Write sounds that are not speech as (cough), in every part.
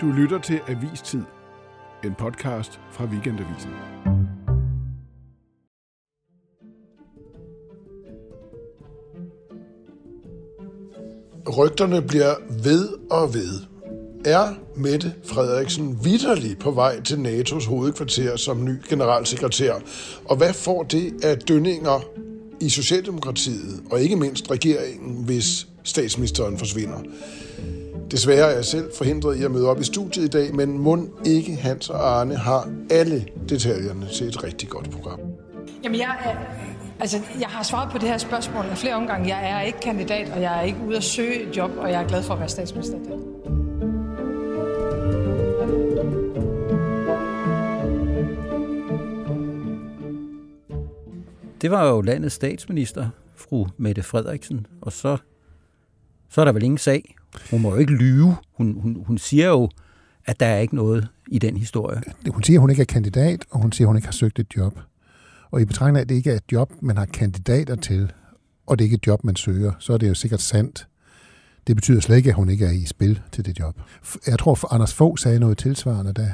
Du lytter til Avistid, en podcast fra Weekendavisen. Rygterne bliver ved og ved. Er Mette Frederiksen vidderlig på vej til NATO's hovedkvarter som ny generalsekretær? Og hvad får det af dønninger i Socialdemokratiet, og ikke mindst regeringen, hvis statsministeren forsvinder? Desværre er jeg selv forhindret i at møde op i studiet i dag, men mund ikke Hans og Arne har alle detaljerne til et rigtig godt program. Jamen, jeg, er, altså, jeg har svaret på det her spørgsmål flere omgange. Jeg er ikke kandidat, og jeg er ikke ude at søge et job, og jeg er glad for at være statsminister. Det var jo landets statsminister, fru Mette Frederiksen, og så, så er der vel ingen sag. Hun må jo ikke lyve. Hun, hun, hun siger jo, at der er ikke noget i den historie. Hun siger, at hun ikke er kandidat, og hun siger, at hun ikke har søgt et job. Og i betragtning af, at det ikke er et job, man har kandidater til, og det er ikke et job, man søger, så er det jo sikkert sandt. Det betyder slet ikke, at hun ikke er i spil til det job. Jeg tror, Anders Fogh sagde noget tilsvarende, da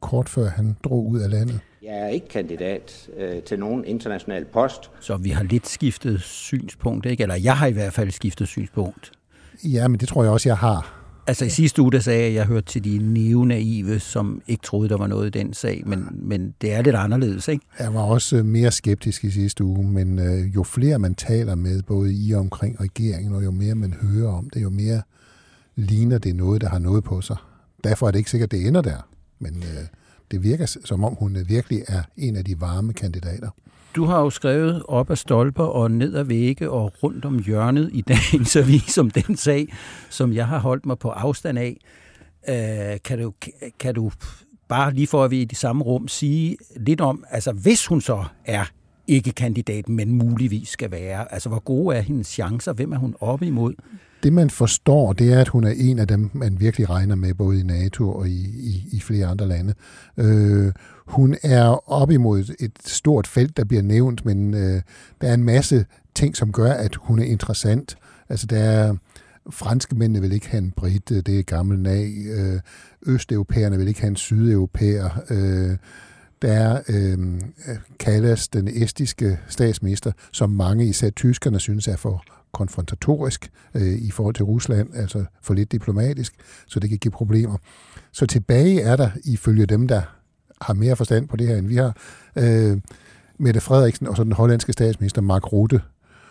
kort før han drog ud af landet. Jeg er ikke kandidat øh, til nogen international post. Så vi har lidt skiftet synspunkt, ikke? Eller jeg har i hvert fald skiftet synspunkt. Ja, men det tror jeg også, jeg har. Altså i sidste uge, der sagde jeg, at jeg hørte til de neonaive, som ikke troede, der var noget i den sag, men, men det er lidt anderledes, ikke? Jeg var også øh, mere skeptisk i sidste uge, men øh, jo flere man taler med, både i og omkring regeringen, og jo mere man hører om det, jo mere ligner det noget, der har noget på sig. Derfor er det ikke sikkert, det ender der, men øh, det virker som om, hun virkelig er en af de varme kandidater. Du har jo skrevet op ad stolper og ned ad vægge og rundt om hjørnet i dagens (laughs) avis om den sag, som jeg har holdt mig på afstand af. Øh, kan, du, kan du bare lige for at vi i det samme rum sige lidt om, altså hvis hun så er ikke kandidat, men muligvis skal være, altså hvor gode er hendes chancer, hvem er hun oppe imod? Det man forstår, det er, at hun er en af dem, man virkelig regner med, både i NATO og i, i, i flere andre lande. Øh, hun er op imod et stort felt, der bliver nævnt, men øh, der er en masse ting, som gør, at hun er interessant. Altså der er franske mændene vil ikke have en brit, det er gammel nag. Øh, østeuropæerne vil ikke have en sydeuropæer. Øh, der er øh, Kallas, den estiske statsminister, som mange, især tyskerne, synes er for konfrontatorisk øh, i forhold til Rusland, altså for lidt diplomatisk, så det kan give problemer. Så tilbage er der, ifølge dem, der har mere forstand på det her, end vi har, øh, Mette Frederiksen og så den hollandske statsminister Mark Rutte.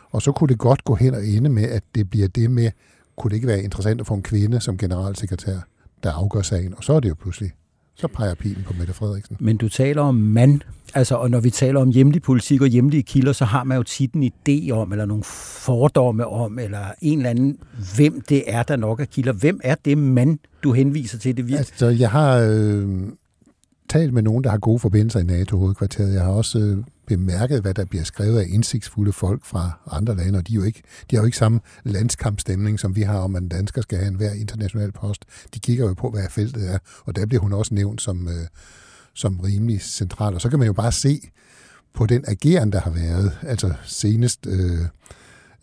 Og så kunne det godt gå hen og ende med, at det bliver det med, kunne det ikke være interessant at få en kvinde som generalsekretær, der afgør sagen. Og så er det jo pludselig så peger pilen på Mette Frederiksen. Men du taler om mand, altså, og når vi taler om hjemlig politik og hjemlige kilder, så har man jo tit en idé om, eller nogle fordomme om, eller en eller anden, hvem det er, der nok er kilder. Hvem er det mand, du henviser til? Det altså, jeg har øh, talt med nogen, der har gode forbindelser i NATO-hovedkvarteret. Jeg har også øh, bemærket, hvad der bliver skrevet af indsigtsfulde folk fra andre lande, og de, er jo ikke, de har jo ikke samme landskampstemning, som vi har om, at en dansker skal have en hver international post. De kigger jo på, hvad feltet er, og der bliver hun også nævnt som, øh, som rimelig central. Og så kan man jo bare se på den ageren, der har været, altså senest... Øh,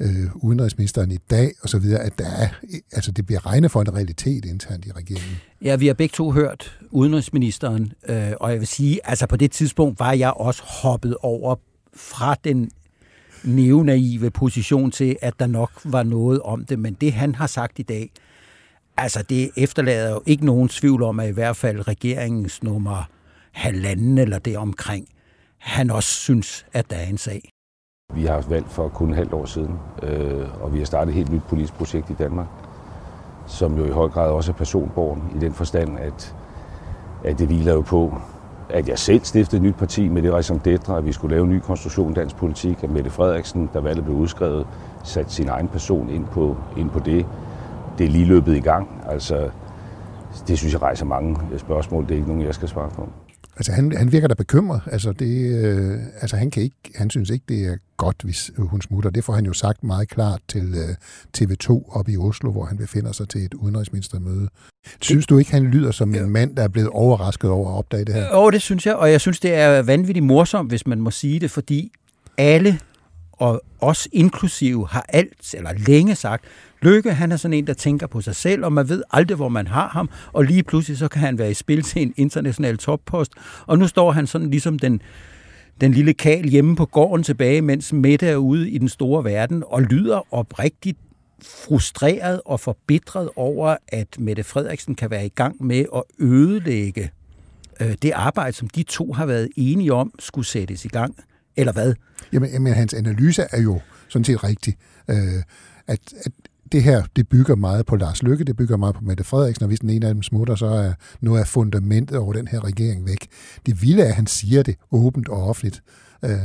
øh, udenrigsministeren i dag, og så videre, at der er, altså det bliver regnet for en realitet internt i regeringen. Ja, vi har begge to hørt udenrigsministeren, øh, og jeg vil sige, altså på det tidspunkt var jeg også hoppet over fra den neonaive position til, at der nok var noget om det, men det han har sagt i dag, altså det efterlader jo ikke nogen tvivl om, at i hvert fald regeringens nummer halvanden eller det omkring, han også synes, at der er en sag. Vi har valgt for kun et halvt år siden, øh, og vi har startet et helt nyt politisk projekt i Danmark, som jo i høj grad også er personborgen i den forstand, at, at det hviler jo på at jeg selv stiftede et nyt parti med det raison d'etre, at vi skulle lave en ny konstruktion i dansk politik, at Mette Frederiksen, der valget blev udskrevet, satte sin egen person ind på, ind på det. Det er lige løbet i gang. Altså, det synes jeg rejser mange spørgsmål. Det er ikke nogen, jeg skal svare på. Altså, han, han virker da bekymret. Altså, det, øh, altså han, kan ikke, han synes ikke, det er godt, hvis hun smutter. Det får han jo sagt meget klart til øh, TV2 op i Oslo, hvor han befinder sig til et udenrigsministermøde. Synes du ikke, han lyder som en mand, der er blevet overrasket over at opdage det her? Jo, det synes jeg, og jeg synes, det er vanvittigt morsomt, hvis man må sige det, fordi alle, og os inklusive, har alt, eller længe sagt, Lykke, han er sådan en, der tænker på sig selv, og man ved aldrig, hvor man har ham, og lige pludselig så kan han være i spil til en international toppost, og nu står han sådan ligesom den, den lille kal hjemme på gården tilbage, mens Mette er ude i den store verden, og lyder oprigtigt frustreret og forbitret over, at Mette Frederiksen kan være i gang med at ødelægge øh, det arbejde, som de to har været enige om skulle sættes i gang. Eller hvad? Jamen, jamen hans analyse er jo sådan set rigtig. Øh, at, at det her, det bygger meget på Lars Lykke, det bygger meget på Mette Frederiksen, og hvis den ene af dem smutter, så er noget af fundamentet over den her regering væk. Det vilde er, at han siger det åbent og offentligt. Øh,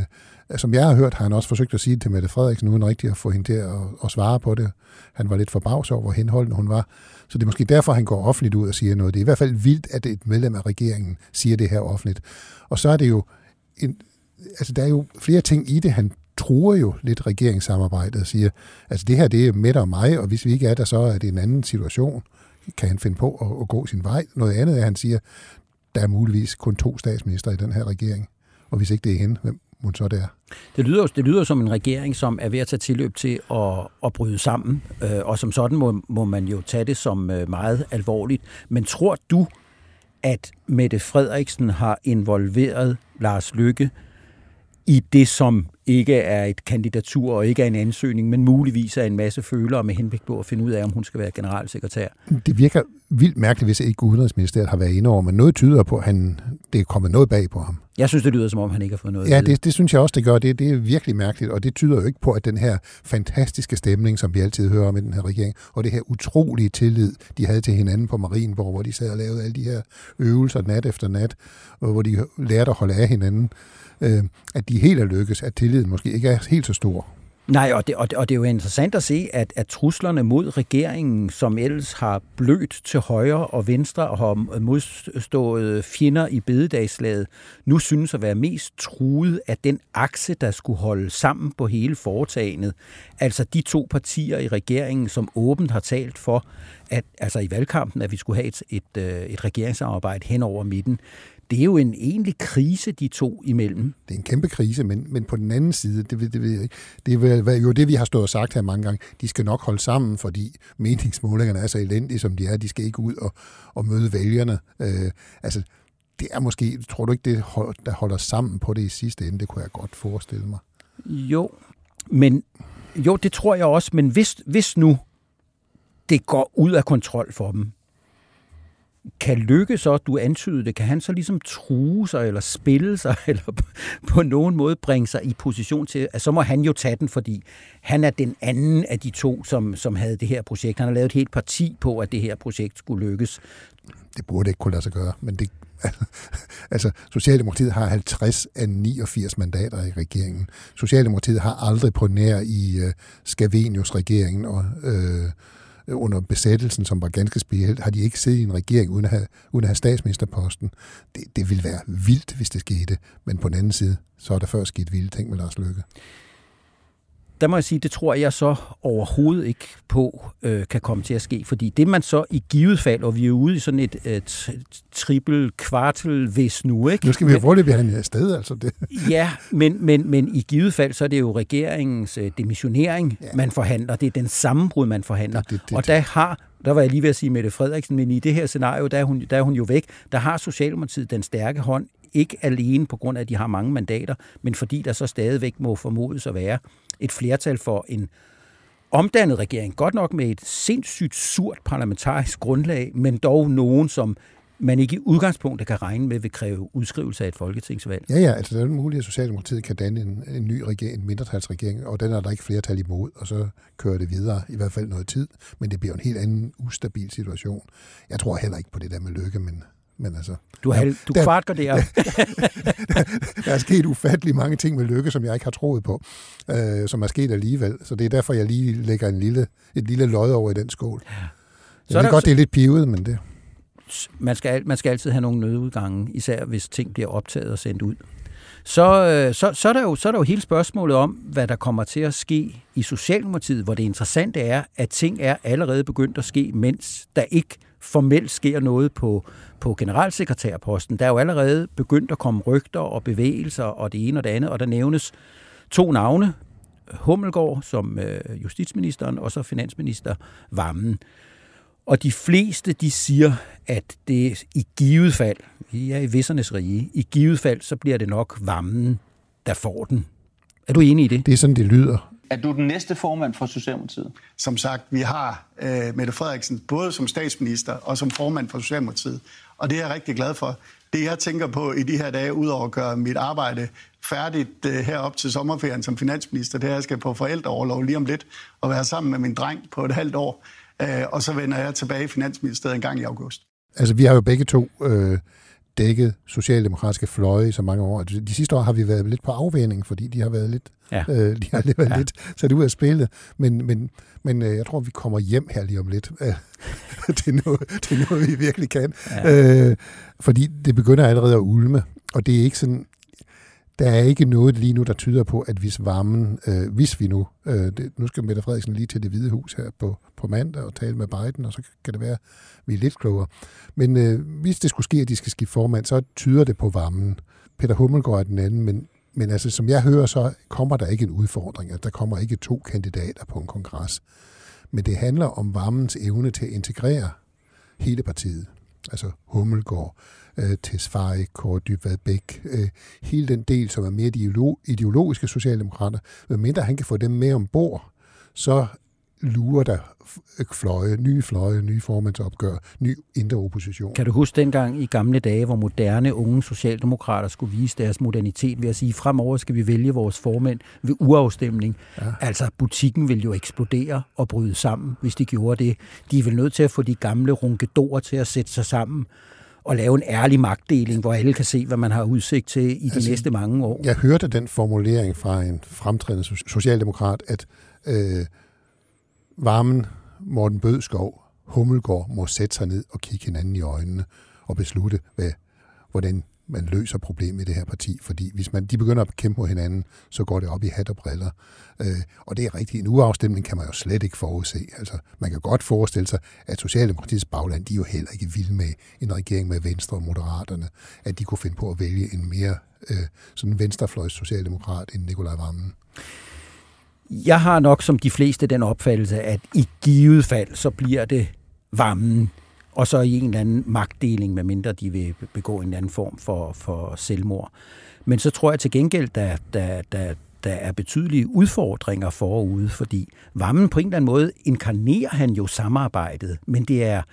som jeg har hørt, har han også forsøgt at sige det til Mette Frederiksen, uden rigtig at få hende til at, at svare på det. Han var lidt forbavset over, hvor henholdende hun var. Så det er måske derfor, han går offentligt ud og siger noget. Det er i hvert fald vildt, at et medlem af regeringen siger det her offentligt. Og så er det jo en, altså der er jo flere ting i det, han truer jo lidt regeringssamarbejdet og siger, altså det her det er med og mig, og hvis vi ikke er der, så er det en anden situation. Kan han finde på at, at gå sin vej? Noget andet er, at han siger, der er muligvis kun to statsminister i den her regering. Og hvis ikke det er hende, hvem hun så det er? Det lyder, det lyder som en regering, som er ved at tage tilløb til at, at bryde sammen, øh, og som sådan må, må man jo tage det som øh, meget alvorligt. Men tror du, at Mette Frederiksen har involveret Lars Lykke i det, som ikke er et kandidatur og ikke er en ansøgning, men muligvis er en masse følere med henblik på at finde ud af, om hun skal være generalsekretær. Det virker vildt mærkeligt, hvis ikke Udenrigsministeriet har været inde over, men noget tyder på, at han, det er kommet noget bag på ham. Jeg synes, det lyder som om, han ikke har fået noget Ja, det, det synes jeg også, det gør. Det, det er virkelig mærkeligt, og det tyder jo ikke på, at den her fantastiske stemning, som vi altid hører om i den her regering, og det her utrolige tillid, de havde til hinanden på Marienborg, hvor de sad og lavede alle de her øvelser nat efter nat, og hvor de lærte at holde af hinanden, øh, at de helt er lykkes, at tilliden måske ikke er helt så stor. Nej, og det, og, det, og det er jo interessant at se, at, at truslerne mod regeringen, som ellers har blødt til højre og venstre og har modstået fjender i bededagslaget, nu synes at være mest truet af den akse, der skulle holde sammen på hele foretagendet. Altså de to partier i regeringen, som åbent har talt for, at altså i valgkampen, at vi skulle have et, et, øh, et regeringssamarbejde hen over midten det er jo en egentlig krise, de to imellem. Det er en kæmpe krise, men, men på den anden side, det, det, det, det er jo det, vi har stået og sagt her mange gange, de skal nok holde sammen, fordi meningsmålingerne er så elendige, som de er. De skal ikke ud og, og møde vælgerne. Øh, altså, det er måske, tror du ikke, det der holder sammen på det i sidste ende? Det kunne jeg godt forestille mig. Jo, men jo, det tror jeg også, men hvis, hvis nu det går ud af kontrol for dem, kan Lykke så, du antyder det, kan han så ligesom true sig, eller spille sig, (laughs) eller på, nogen måde bringe sig i position til, at så må han jo tage den, fordi han er den anden af de to, som, som havde det her projekt. Han har lavet et helt parti på, at det her projekt skulle lykkes. Det burde ikke kunne lade sig gøre, men det, (laughs) altså, Socialdemokratiet har 50 af 89 mandater i regeringen. Socialdemokratiet har aldrig på nær i øh, uh, Scavenius regeringen og uh, Øh, under besættelsen, som var ganske specielt, har de ikke siddet i en regering uden at have, uden at have statsministerposten. Det, det ville være vildt, hvis det skete, men på den anden side, så er der før sket vilde ting med Lars Løkke der må jeg sige, det tror jeg så overhovedet ikke på øh, kan komme til at ske, fordi det man så i givet fald, og vi er ude i sådan et, et triple kvartel hvis nu, ikke? Nu skal vi jo forløbig have en sted, altså det. ja, men, men, men i givet fald, så er det jo regeringens øh, demissionering, ja. man forhandler. Det er den sammenbrud, man forhandler. Det, det, det, og der har der var jeg lige ved at sige Mette Frederiksen, men i det her scenario, der er, hun, der er hun jo væk. Der har Socialdemokratiet den stærke hånd, ikke alene på grund af, at de har mange mandater, men fordi der så stadigvæk må formodes at være et flertal for en omdannet regering. Godt nok med et sindssygt surt parlamentarisk grundlag, men dog nogen, som man ikke i udgangspunktet kan regne med vil kræve udskrivelse af et folketingsvalg. Ja, ja, altså det er muligt, at Socialdemokratiet kan danne en, en ny regering, en mindretalsregering, og den er der ikke flertal imod, og så kører det videre, i hvert fald noget tid, men det bliver en helt anden ustabil situation. Jeg tror heller ikke på det der med lykke, men men altså, Du, har, du der- kvart der. (laughs) der er sket ufattelig mange ting med lykke, som jeg ikke har troet på, øh, som er sket alligevel. Så det er derfor, jeg lige lægger en lille, et lille lod over i den skål. Så Jeg er ved godt, det er lidt pivet, men det... man skal, al- man skal altid have nogle nødudgange, især hvis ting bliver optaget og sendt ud. Så, øh, så, så, er der jo, så er der jo hele spørgsmålet om, hvad der kommer til at ske i Socialdemokratiet, hvor det interessante er, at ting er allerede begyndt at ske, mens der ikke formelt sker noget på, på generalsekretærposten. Der er jo allerede begyndt at komme rygter og bevægelser og det ene og det andet, og der nævnes to navne, Hummelgaard som øh, justitsministeren, og så finansminister Vammen. Og de fleste, de siger, at det i givet fald, vi er i vissernes rige, i givet fald, så bliver det nok Vammen, der får den. Er du enig i det? Det er sådan, det lyder. Er du den næste formand for Socialdemokratiet? Som sagt, vi har øh, Mette Frederiksen både som statsminister og som formand for Socialdemokratiet. Og det er jeg rigtig glad for. Det jeg tænker på i de her dage, udover at gøre mit arbejde færdigt øh, herop til sommerferien som finansminister, det er, at jeg skal på forældreoverlov lige om lidt og være sammen med min dreng på et halvt år. Øh, og så vender jeg tilbage i Finansministeriet en gang i august. Altså, vi har jo begge to øh, dækket socialdemokratiske fløje i så mange år. Altså, De sidste år har vi været lidt på afvænding, fordi de har været lidt, Ja. øh, de har været Ja. lidt sat ud af spillet. Men, men, men øh, jeg tror, vi kommer hjem her lige om lidt. (laughs) Øh, det, er noget, det er noget, vi virkelig kan. Ja. Øh, fordi det begynder allerede at ulme, og det er ikke sådan... Der er ikke noget lige nu, der tyder på, at hvis varmen, øh, hvis vi nu, øh, det, nu skal Mette Frederiksen lige til det hvide hus her på, på mandag og tale med Biden, og så kan det være, at vi er lidt klogere. Men øh, hvis det skulle ske, at de skal skifte formand, så tyder det på varmen. Peter Hummelgaard er den anden, men, men altså, som jeg hører, så kommer der ikke en udfordring. at der kommer ikke to kandidater på en kongres. Men det handler om varmens evne til at integrere hele partiet. Altså Hummelgård, øh, Tesfaye, Kåre Dybvad Bæk, øh, hele den del, som er mere de ideologiske socialdemokrater. Medmindre han kan få dem med ombord, så lurer der f- fløje, nye fløje, nye formandsopgør, ny indre opposition. Kan du huske dengang i gamle dage, hvor moderne unge socialdemokrater skulle vise deres modernitet ved at sige, fremover skal vi vælge vores formænd ved uafstemning. Ja. Altså, butikken vil jo eksplodere og bryde sammen, hvis de gjorde det. De er vel nødt til at få de gamle runkedorer til at sætte sig sammen og lave en ærlig magtdeling, hvor alle kan se, hvad man har udsigt til i de Altså, næste mange år. Jeg hørte den formulering fra en fremtrædende so- socialdemokrat, at øh, varmen Morten Bødskov, Hummelgaard, må sætte sig ned og kigge hinanden i øjnene og beslutte, hvad, hvordan man løser problemet i det her parti. Fordi hvis man, de begynder at kæmpe mod hinanden, så går det op i hat og briller. Øh, og det er rigtigt. En uafstemning kan man jo slet ikke forudse. Altså, man kan godt forestille sig, at Socialdemokratiets bagland, de er jo heller ikke vilde med en regering med Venstre og Moderaterne, at de kunne finde på at vælge en mere øh, sådan venstrefløjs socialdemokrat end Nikolaj Vammen. Jeg har nok som de fleste den opfattelse, at i givet fald, så bliver det varmen, og så i en eller anden magtdeling, medmindre de vil begå en eller anden form for, for selvmord. Men så tror jeg til gengæld, der, der, der, der er betydelige udfordringer forude, fordi varmen på en eller anden måde inkarnerer han jo samarbejdet, men det er, jeg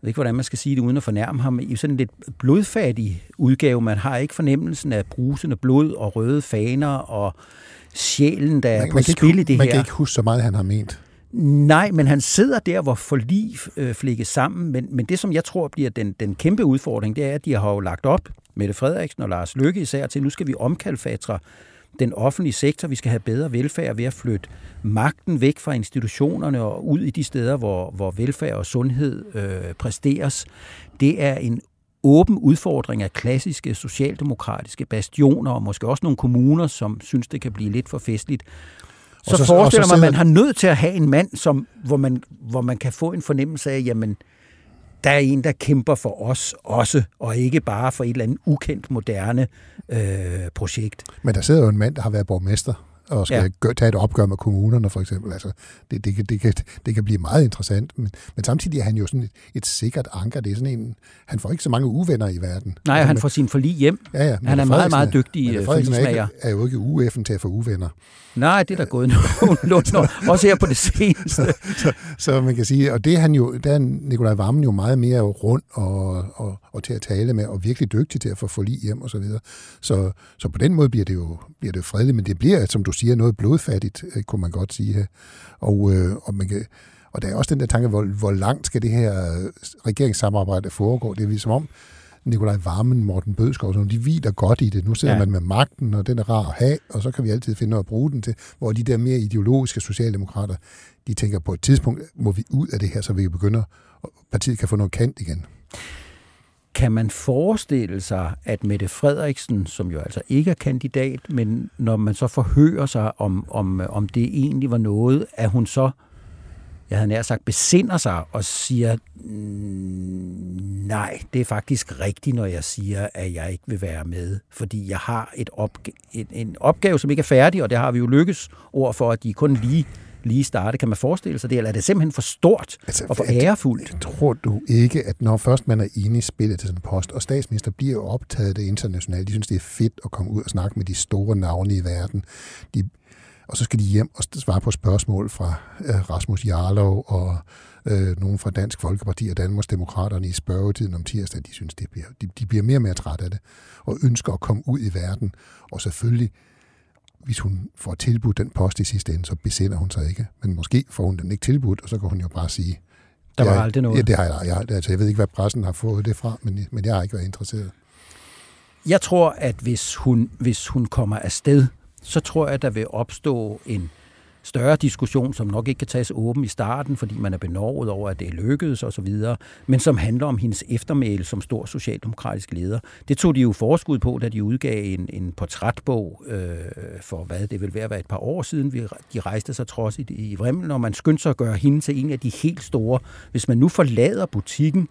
ved ikke, hvordan man skal sige det, uden at fornærme ham, i sådan en lidt blodfattig udgave. Man har ikke fornemmelsen af brusende blod og røde faner og sjælen, der er på spil i det man her. kan ikke huske så meget, han har ment. Nej, men han sidder der, hvor forlig øh, flækkes sammen. Men, men det, som jeg tror bliver den, den kæmpe udfordring, det er, at de har jo lagt op, Mette Frederiksen og Lars Løkke især, til nu skal vi omkalfatre den offentlige sektor. Vi skal have bedre velfærd ved at flytte magten væk fra institutionerne og ud i de steder, hvor, hvor velfærd og sundhed øh, præsteres. Det er en åben udfordring af klassiske socialdemokratiske bastioner, og måske også nogle kommuner, som synes, det kan blive lidt for festligt. Så, Og så forestiller og så man, at man har nødt til at have en mand, som, hvor, man, hvor man kan få en fornemmelse af, jamen, der er en, der kæmper for os også, og ikke bare for et eller andet ukendt, moderne øh, projekt. Men der sidder jo en mand, der har været borgmester, og skal Ja. tage et opgør med kommunerne, for eksempel. Altså, det, det, kan, det, kan, det kan blive meget interessant, men, men samtidig er han jo sådan et, et sikkert anker. Det er sådan en, han får ikke så mange uvenner i verden. Nej, Altså, han får sin forlig hjem. Ja, ja, han er meget, meget dygtig øh, er, forligsmager. ikke, er jo ikke UF'en til at få uvenner. Nej, det er der gået nogenlunde. (laughs) Også her på det seneste. så, så man kan sige, og det er han jo, der er Nikolaj Vammen jo meget mere rund og, og, og til at tale med, og virkelig dygtig til at få forlig hjem og så videre. Så, så på den måde bliver det jo bliver det fredeligt, men det bliver, som du siger, noget blodfattigt, øh, kunne man godt sige. Og, øh, og man kan, og der er også den der tanke, hvor, hvor langt skal det her øh, regeringssamarbejde foregå? Det er ligesom om, Nikolaj Varmen, Morten Bødskov, så de hviler godt i det. Nu sidder ja. man med magten, og den er rar at have, og så kan vi altid finde noget at bruge den til, hvor de der mere ideologiske socialdemokrater, de tænker på et tidspunkt, må vi ud af det her, så vi begynder, og partiet kan få noget kant igen. Kan man forestille sig, at Mette Frederiksen, som jo altså ikke er kandidat, men når man så forhører sig om, om, om det egentlig var noget, at hun så jeg havde nær sagt, besinder sig og siger, mm, nej, det er faktisk rigtigt, når jeg siger, at jeg ikke vil være med, fordi jeg har et opg- en, en opgave, som ikke er færdig, og det har vi jo lykkes over for, at de kun lige lige starte. Kan man forestille sig det, eller er det simpelthen for stort altså, og for ærefuldt? Tror du ikke, at når først man er inde i spillet til sådan en post, og statsminister bliver jo optaget af det internationale, de synes, det er fedt at komme ud og snakke med de store navne i verden. De, og så skal de hjem og svare på spørgsmål fra øh, Rasmus Jarlov og øh, nogen fra Dansk Folkeparti og Danmarks Demokraterne i spørgetiden om tirsdag. De synes, det bliver, de, de bliver mere og mere trætte af det og ønsker at komme ud i verden. Og selvfølgelig, hvis hun får tilbudt den post i sidste ende, så besinder hun sig ikke. Men måske får hun den ikke tilbudt, og så kan hun jo bare sige, der var jeg, aldrig noget. Ja, det har jeg, jeg, altså, jeg ved ikke, hvad pressen har fået det fra, men, men jeg har ikke været interesseret. Jeg tror, at hvis hun, hvis hun kommer afsted så tror jeg, at der vil opstå en større diskussion, som nok ikke kan tages åben i starten, fordi man er benovet over, at det er lykkedes osv., men som handler om hendes eftermæle som stor socialdemokratisk leder. Det tog de jo forskud på, da de udgav en, en portrætbog øh, for, hvad det vil være, hvad et par år siden. vi, De rejste sig trods i, i Vremlen, og man skyndte sig at gøre hende til en af de helt store. Hvis man nu forlader butikken,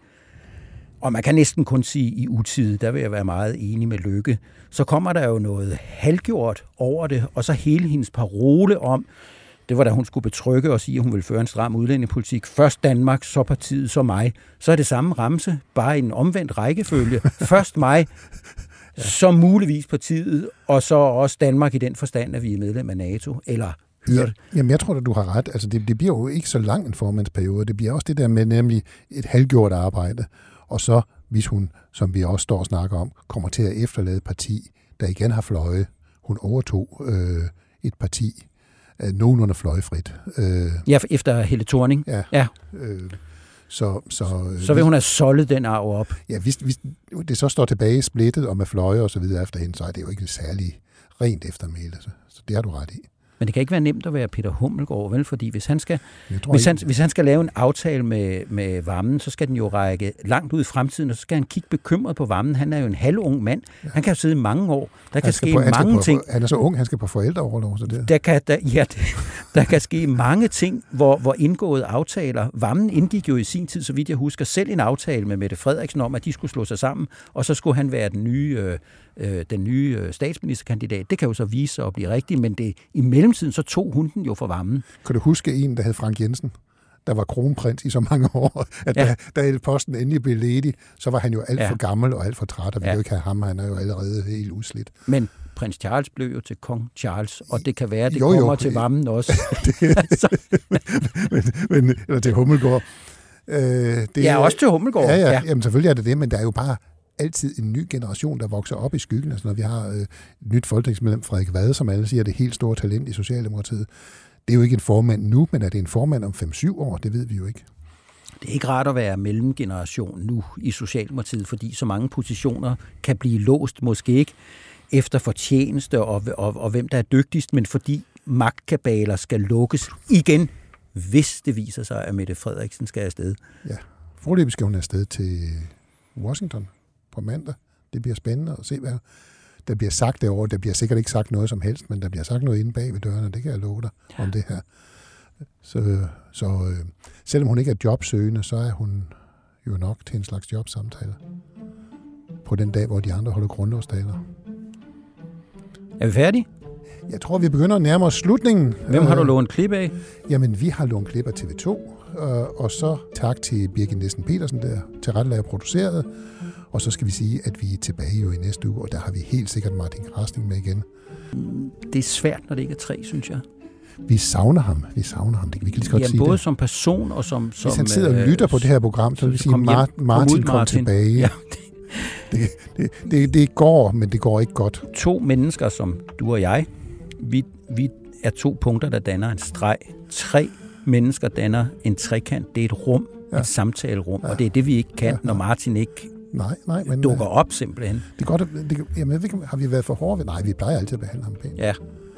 og man kan næsten kun sige i utide, der vil jeg være meget enig med Lykke, så kommer der jo noget halvgjort over det, og så hele hendes parole om, det var da hun skulle betrygge og sige, at hun ville føre en stram udlændingepolitik. Først Danmark, så partiet, så mig. Så er det samme ramse, bare i en omvendt rækkefølge. (laughs) Først mig, så muligvis partiet, og så også Danmark i den forstand, at vi er medlem af NATO, eller hørt. Ja, jamen, jeg tror at du har ret. Altså, det, det bliver jo ikke så lang en formandsperiode. Det bliver også det der med nemlig et halvgjort arbejde. Og så, hvis hun, som vi også står og snakker om, kommer til at efterlade et parti, der igen har fløje. Hun overtog øh, et parti øh, nogenlunde fløjefrit. Øh, ja, efter Helle Thorning. Ja. ja. Øh, så, så, øh, så vil hun have soldet den arv op? Ja, hvis, hvis det så står tilbage splittet og med fløje og så videre efter hende, så er det jo ikke særlig rent eftermæle. Så, så det har du ret i. Men det kan ikke være nemt at være Peter Hummelgaard, vel? Fordi hvis han skal, hvis han, hvis han skal lave en aftale med, med varmen, så skal den jo række langt ud i fremtiden, og så skal han kigge bekymret på varmen. Han er jo en halvung mand. Ja. Han kan jo sidde mange år. Der kan ske på, mange på, ting. Han er så ung, han skal på forældreoverlov. Så det. Der kan, der, ja, der kan ske mange ting, hvor, hvor indgået aftaler. Varmen indgik jo i sin tid, så vidt jeg husker, selv en aftale med Mette Frederiksen om, at de skulle slå sig sammen, og så skulle han være den nye øh, øh, den nye øh, statsministerkandidat. Det kan jo så vise sig at blive rigtigt, men det, i mellemtiden så tog hun den jo for varmen. Kan du huske en, der hed Frank Jensen? der var kronprins i så mange (laughs) år, at ja. da, da posten endelig blev ledig, så var han jo alt ja. for gammel og alt for træt, og vi ja. jo ikke have ham, han er jo allerede helt uslidt. Men prins Charles blev jo til kong Charles, og det kan være, at det jo, jo. kommer til varmen også. (laughs) det, (laughs) altså. men, men, eller til Hummelgård. Øh, det, ja, også til Hummelgård. Ja, ja, ja. Jamen, selvfølgelig er det det, men der er jo bare altid en ny generation, der vokser op i skyggen. Altså når vi har øh, nyt folketingsmedlem, Frederik Vade, som alle siger, er det helt store talent i Socialdemokratiet. Det er jo ikke en formand nu, men er det en formand om 5-7 år? Det ved vi jo ikke. Det er ikke rart at være mellemgeneration nu i Socialdemokratiet, fordi så mange positioner kan blive låst, måske ikke efter fortjeneste og, og, og hvem der er dygtigst, men fordi magtkabaler skal lukkes igen, hvis det viser sig, at Mette Frederiksen skal afsted. Ja, forløbig skal hun afsted til Washington på mandag. Det bliver spændende at se, hvad der bliver sagt derovre. Der bliver sikkert ikke sagt noget som helst, men der bliver sagt noget inde bag ved dørene, det kan jeg love dig ja. om det her. Så, så øh, selvom hun ikke er jobsøgende, så er hun jo nok til en slags jobsamtale på den dag, hvor de andre holder grundlovstaler. Er vi færdige? Jeg tror, vi begynder at nærme os slutningen. Hvem har du øh, lånt klip af? Jamen, vi har lånt klip af TV2, øh, og så tak til Birgit Nielsen Petersen, der til rette produceret. Og så skal vi sige, at vi er tilbage jo i næste uge, og der har vi helt sikkert Martin Krasning med igen. Det er svært, når det ikke er tre, synes jeg. Vi savner ham. Vi savner ham. Det kan vi lige så godt ja, sige både det. som person og som... som Hvis han sidder og øh, lytter på det her program, så vil vi sige, at Martin, Martin kom, kom tilbage. Ja, (laughs) det, det, det, det går, men det går ikke godt. To mennesker som du og jeg, vi, vi er to punkter, der danner en streg. Tre mennesker danner en trekant. Det er et rum, ja. et samtalerum, ja. og det er det, vi ikke kan, ja. når Martin ikke Nej, nej. Men, dukker op simpelthen. Det er godt, det, jamen, jeg ved, har vi været for hårde ved? Nej, vi plejer altid at behandle ham pænt. Ja,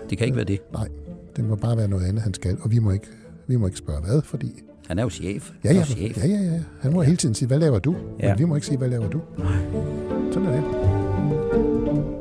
det kan ikke være det. Nej, det må bare være noget andet, han skal. Og vi må ikke, vi må ikke spørge hvad, fordi... Han er jo chef. Ja, ja, chef. ja, ja, ja. Han må ja. hele tiden sige, hvad laver du? Ja. Men vi må ikke sige, hvad laver du? Nej. Sådan er det.